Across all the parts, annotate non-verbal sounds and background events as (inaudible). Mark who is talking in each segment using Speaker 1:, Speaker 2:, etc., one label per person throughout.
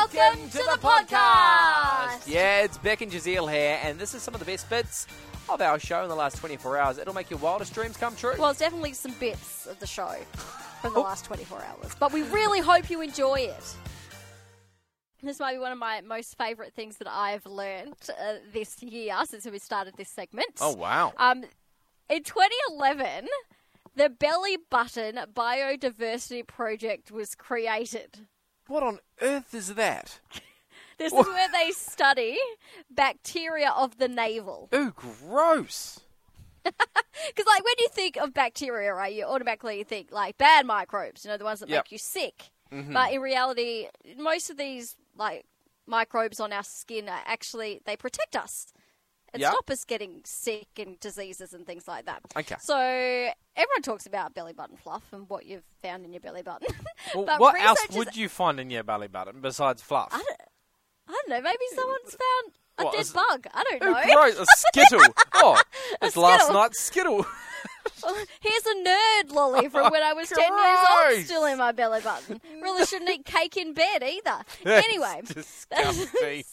Speaker 1: Welcome to the podcast.
Speaker 2: Yeah, it's Beck and Jazeel here, and this is some of the best bits of our show in the last 24 hours. It'll make your wildest dreams come true.
Speaker 1: Well, it's definitely some bits of the show from the last 24 hours, but we really hope you enjoy it. This might be one of my most favourite things that I've learned uh, this year since we started this segment.
Speaker 2: oh, wow.
Speaker 1: Um, in 2011, the Belly Button Biodiversity Project was created.
Speaker 2: What on earth is that? (laughs)
Speaker 1: This is where they study bacteria of the navel.
Speaker 2: Ooh, gross. (laughs)
Speaker 1: Because, like, when you think of bacteria, right, you automatically think, like, bad microbes, you know, the ones that
Speaker 2: Yep.
Speaker 1: make you sick.
Speaker 2: Mm-hmm.
Speaker 1: But in reality, most of these, like, microbes on our skin are actually, they protect us and
Speaker 2: Yep.
Speaker 1: stop us getting sick and diseases and things like that.
Speaker 2: Okay.
Speaker 1: So, everyone talks about belly button fluff and what you've found in your belly button. (laughs)
Speaker 2: Well,
Speaker 1: but
Speaker 2: what else would you find in your belly button besides fluff?
Speaker 1: I don't, I don't know, maybe someone's found a
Speaker 2: What,
Speaker 1: dead
Speaker 2: is-
Speaker 1: bug. I don't
Speaker 2: Ooh,
Speaker 1: know.
Speaker 2: gross. A (laughs) skittle. Oh, it's last night's skittle. (laughs)
Speaker 1: Oh, here's a nerd lolly from when I was 10 years old still in my belly button. Really shouldn't eat cake in bed either. Anyway,
Speaker 2: disgusting.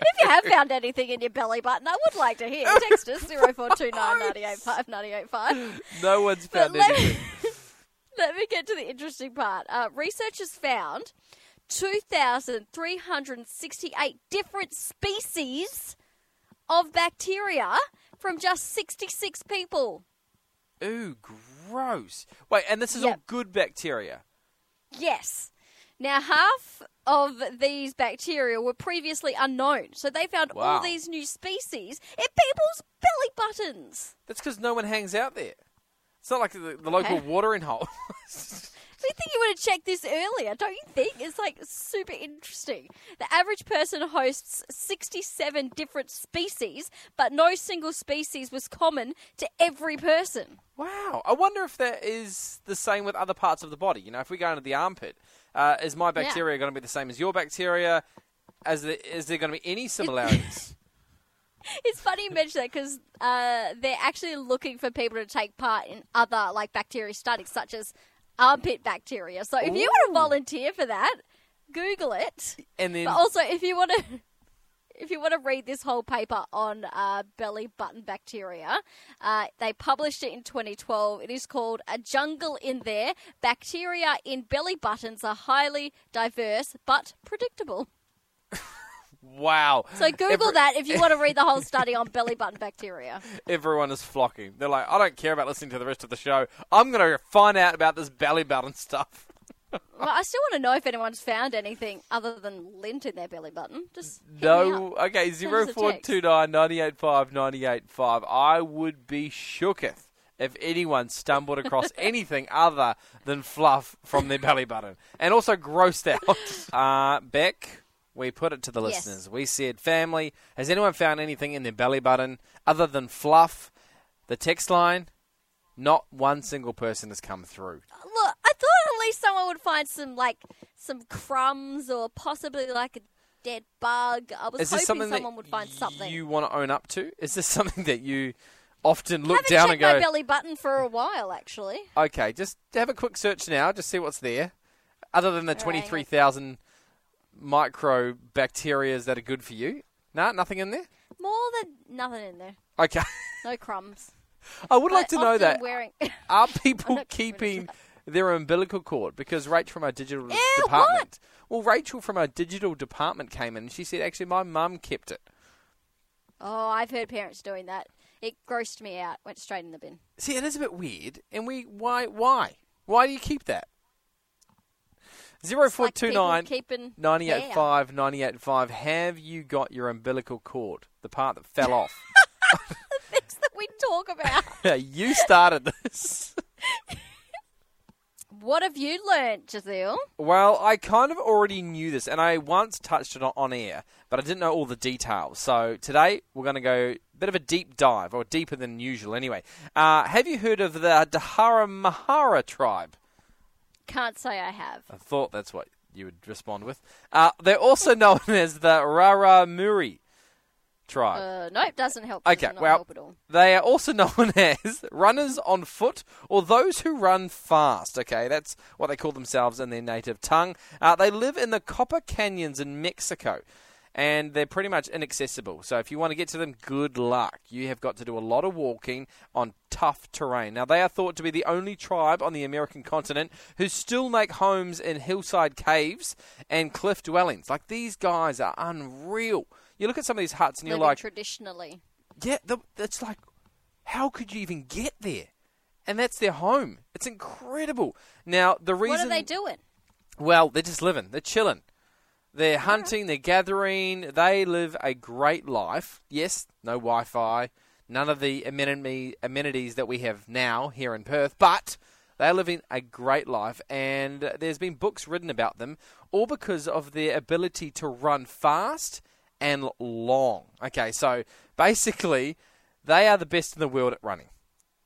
Speaker 1: If you have found anything in your belly button, I would like to hear. Text us 0429 985 985.
Speaker 2: no one's
Speaker 1: But
Speaker 2: found
Speaker 1: let,
Speaker 2: anything. (laughs)
Speaker 1: let me get to the interesting part. Uh, researchers found 2,368 different species of bacteria from just 66 people.
Speaker 2: Ooh, gross. Wait, and this is all good bacteria.
Speaker 1: Yes. Now, half of these bacteria were previously unknown, so they found all these new species in people's belly buttons.
Speaker 2: That's because no one hangs out there. It's not like the, the local
Speaker 1: Okay.
Speaker 2: watering hole. (laughs)
Speaker 1: You think you would have checked this earlier, don't you think? It's like super interesting. The average person hosts 67 different species, but no single species was common to every person.
Speaker 2: wow. I wonder if that is the same with other parts of the body. You know, if we go into the armpit, uh, is my bacteria going to be the same as your bacteria? As the, is there going to be any similarities? (laughs)
Speaker 1: It's funny you mention that because uh, they're actually looking for people to take part in other like bacteria studies, such as armpit bacteria. So if you want to volunteer for that, Google it.
Speaker 2: and then
Speaker 1: But also, if you want to. (laughs) If you want to read this whole paper on uh, belly button bacteria, uh, they published it in 2012. It is called A Jungle in There. Bacteria in belly buttons are highly diverse but predictable.
Speaker 2: Wow.
Speaker 1: So Google
Speaker 2: Every-
Speaker 1: that if you want to read the whole study on (laughs) belly button bacteria.
Speaker 2: Everyone is flocking. They're like, I don't care about listening to the rest of the show. I'm going to find out about this belly button stuff.
Speaker 1: Well, I still want to know if anyone's found anything other than lint in their belly button. Just hit me up.
Speaker 2: No, okay, zero four two nine ninety eight five ninety eight five. I would be shooketh if anyone stumbled across (laughs) anything other than fluff from their belly button, and also grossed out. (laughs) Uh, Beck, we put it to the
Speaker 1: Yes.
Speaker 2: listeners. We said, "Family, has anyone found anything in their belly button other than fluff?" The text line, not one single person has come through.
Speaker 1: Look, I thought at least someone would find some like some crumbs or possibly like a dead bug. I was
Speaker 2: Is
Speaker 1: hoping
Speaker 2: something
Speaker 1: someone would find something.
Speaker 2: you want to own up to? Is this (laughs) something that you often look down and go?
Speaker 1: my belly button for a while, actually.
Speaker 2: Okay, just have a quick search now, just see what's there. Other than the
Speaker 1: Alright.
Speaker 2: 23,000 micro bacterias that are good for you. No, nothing in there?
Speaker 1: More than nothing in there.
Speaker 2: Okay. (laughs)
Speaker 1: No crumbs.
Speaker 2: I would like to know that.
Speaker 1: Wearing... (laughs)
Speaker 2: Are people
Speaker 1: not getting rid
Speaker 2: keeping their umbilical cord? Because Rachel from our digital
Speaker 1: Ew,
Speaker 2: department. Well, Rachel from our digital department came in and she said, actually, my mum kept it.
Speaker 1: oh, I've heard parents doing that. It grossed me out. Went straight in the bin.
Speaker 2: See, it is a bit weird. And we, why, why? Why do you keep that? Zero
Speaker 1: It's
Speaker 2: four
Speaker 1: like
Speaker 2: two nine
Speaker 1: keeping
Speaker 2: 985 985 have you got your umbilical cord the part that fell off? (laughs)
Speaker 1: The things that we talk about. (laughs)
Speaker 2: you started this. (laughs)
Speaker 1: What have you learnt, Giselle?
Speaker 2: well i kind of already knew this and i once touched it on- on air but i didn't know all the details. So today we're going to go a bit of a deep dive or deeper than usual anyway. Uh, have you heard of the Tarahumara tribe
Speaker 1: Can't say I have.
Speaker 2: i thought that's what you would respond with uh, they're also (laughs) known as the raramuri tribe.
Speaker 1: Uh, nope, doesn't help.
Speaker 2: Okay, well-
Speaker 1: help at all.
Speaker 2: They are also (laughs) known as runners on foot or those who run fast. Okay, that's what they call themselves in their native tongue. Uh, they live in the Copper Canyons in Mexico. And they're pretty much inaccessible. So if you want to get to them, good luck. You have got to do a lot of walking on tough terrain. Now, they are thought to be the only tribe on the American continent who still make homes in hillside caves and cliff dwellings. Like, these guys are unreal. You look at some of these huts and you're like,
Speaker 1: traditionally.
Speaker 2: yeah, the, it's like, how could you even get there? And that's their home. It's incredible. Now, the reason.
Speaker 1: What are they doing?
Speaker 2: Well, they're just living. They're chilling. They're hunting. They're gathering. They live a great life. Yes, no Wi-Fi, none of the amenity, amenities that we have now here in Perth, but they're living a great life. And there's been books written about them, all because of their ability to run fast and long. Okay, so basically, they are the best in the world at running.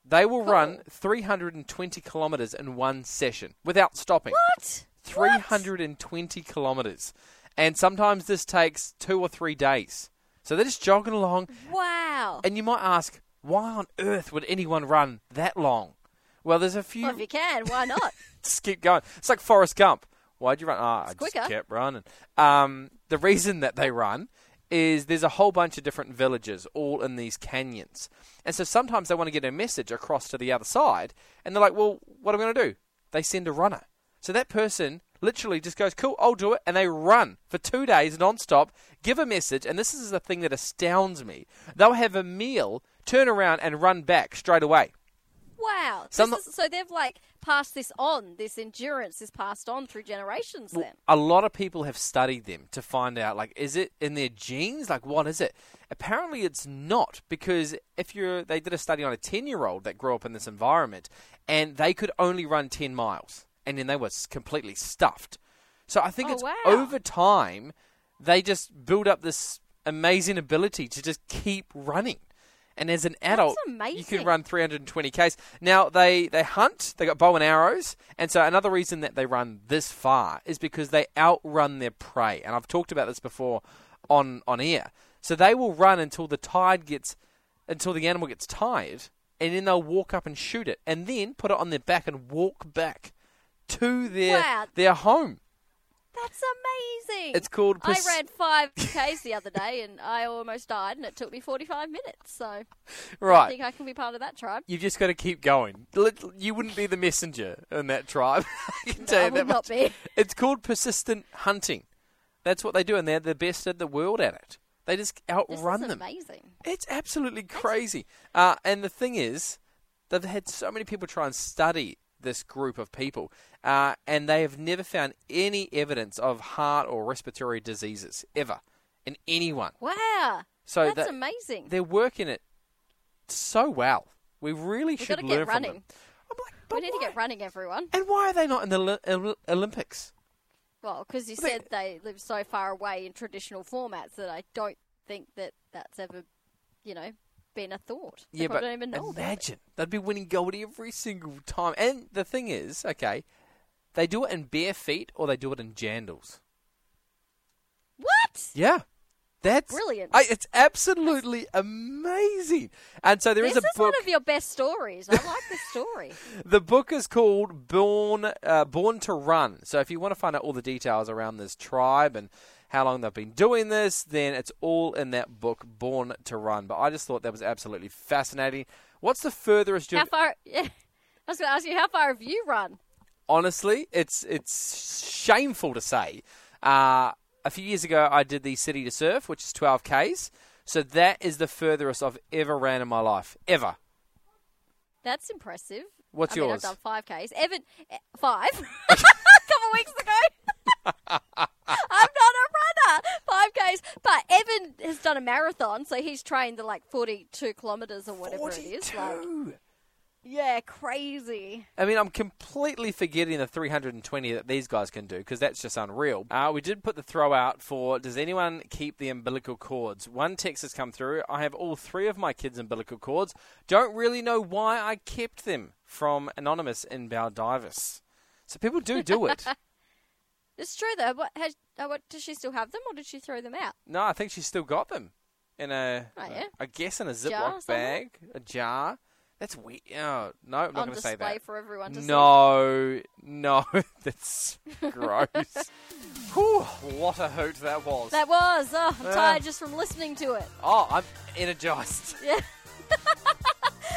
Speaker 2: They will run 320 kilometres in one session without stopping.
Speaker 1: What?
Speaker 2: 320 kilometres. And sometimes this takes two or three days. So they're just jogging along.
Speaker 1: Wow.
Speaker 2: And you might ask, why on earth would anyone run that long? Well, there's a few.
Speaker 1: Well, if you can, why (laughs) not?
Speaker 2: just keep going. It's like Forrest Gump. Why'd you run? Ah, I just
Speaker 1: quicker.
Speaker 2: kept running. Um, the reason that they run is there's a whole bunch of different villages all in these canyons. And so sometimes they want to get a message across to the other side. And they're like, well, what am I going to do? They send a runner. So that person literally just goes, cool, I'll do it. And they run for two days non-stop, give a message. And this is the thing that astounds me. They'll have a meal, turn around and run back straight away.
Speaker 1: Wow.
Speaker 2: Some-
Speaker 1: is- so they've like passed this on. This endurance is passed on through generations. Then.
Speaker 2: a lot of people have studied them to find out like is it in their genes like what is it apparently it's not because if you're they did a study on a 10 year old that grew up in this environment and they could only run 10 miles and then they were completely stuffed so i think
Speaker 1: Oh,
Speaker 2: it's
Speaker 1: wow.
Speaker 2: over time they just build up this amazing ability to just keep running and as an adult, you can run 320 k's. Now they they hunt. They got bow and arrows, and so another reason that they run this far is because they outrun their prey. And I've talked about this before on on air. So they will run until the tide gets until the animal gets tired, and then they'll walk up and shoot it, and then put it on their back and walk back to their
Speaker 1: Wow.
Speaker 2: their home.
Speaker 1: That's amazing.
Speaker 2: It's called.
Speaker 1: I ran five (laughs) k's the other day, and I almost died, and it took me forty-five minutes. So
Speaker 2: right, I
Speaker 1: think I can be part of that tribe.
Speaker 2: You've just got to keep going. You wouldn't be the messenger in that tribe. (laughs) I can tell
Speaker 1: I
Speaker 2: you
Speaker 1: would
Speaker 2: that
Speaker 1: not
Speaker 2: much.
Speaker 1: be.
Speaker 2: It's called persistent hunting. That's what they do, and they're the best in the world at it. They just outrun them.
Speaker 1: amazing.
Speaker 2: It's absolutely crazy. Uh, and the thing is, they've had so many people try and study this group of people, uh, and they have never found any evidence of heart or respiratory diseases ever in anyone.
Speaker 1: Wow.
Speaker 2: So
Speaker 1: That's
Speaker 2: that-
Speaker 1: amazing.
Speaker 2: they're working it so well. We really
Speaker 1: We've
Speaker 2: should
Speaker 1: got to
Speaker 2: learn
Speaker 1: get
Speaker 2: from
Speaker 1: running.
Speaker 2: them. I'm like,
Speaker 1: We need to get running, everyone.
Speaker 2: And why are they not in the Olympics?
Speaker 1: Well, because you
Speaker 2: they-
Speaker 1: said they live so far away in traditional formats that I don't think that that's ever, you know, been a thought. They
Speaker 2: yeah, but
Speaker 1: don't even know
Speaker 2: imagine they'd be winning gold every single time. And the thing is, okay, they do it in bare feet or they do it in jandals.
Speaker 1: What?
Speaker 2: Yeah, that's
Speaker 1: Brilliant.
Speaker 2: I, it's absolutely amazing. And so there
Speaker 1: this
Speaker 2: is
Speaker 1: is
Speaker 2: a book.
Speaker 1: one of your best stories. I like this story. (laughs)
Speaker 2: The book is called Born uh, Born to Run. So if you want to find out all the details around this tribe and how long they've been doing this, then it's all in that book, Born to Run. But I just thought that was absolutely fascinating. What's the furthest
Speaker 1: how
Speaker 2: you've
Speaker 1: far? (laughs) Yeah, I was going to ask you, how far have you run?
Speaker 2: honestly, it's it's shameful to say. Uh, a few years ago, I did the City to Surf, which is 12 k's. So that is the furthest I've ever ran in my life, ever.
Speaker 1: That's impressive.
Speaker 2: What's
Speaker 1: I mean,
Speaker 2: yours?
Speaker 1: I've done five Ks. Evan, eh, five. (laughs) (laughs) a couple weeks ago. I'm not a runner. Ks. But Evan has done a marathon, so he's trained the like 42 kilometres or whatever it is. Like,
Speaker 2: 42.
Speaker 1: yeah, crazy.
Speaker 2: I mean, I'm completely forgetting the 320 that these guys can do because that's just unreal. Uh, we did put the throw out for Does anyone keep the umbilical cords? One text has come through. I have all three of my kids' umbilical cords. Don't really know why I kept them from Anonymous in Baldivis. So people do do it. (laughs)
Speaker 1: It's true though. What, has, uh, what does she still have them, or did she throw them out?
Speaker 2: no, I think she's still got them. in a,
Speaker 1: Oh, yeah?
Speaker 2: I guess in a Ziploc bag, a jar. That's weird. Oh, no, I'm not going to say
Speaker 1: display
Speaker 2: that.
Speaker 1: for everyone to see.
Speaker 2: No, no, (laughs) that's gross. (laughs) Whew, what a hoot that was.
Speaker 1: That was. Oh, I'm
Speaker 2: Yeah.
Speaker 1: tired just from listening to it.
Speaker 2: oh, I'm energized.
Speaker 1: Yeah. (laughs)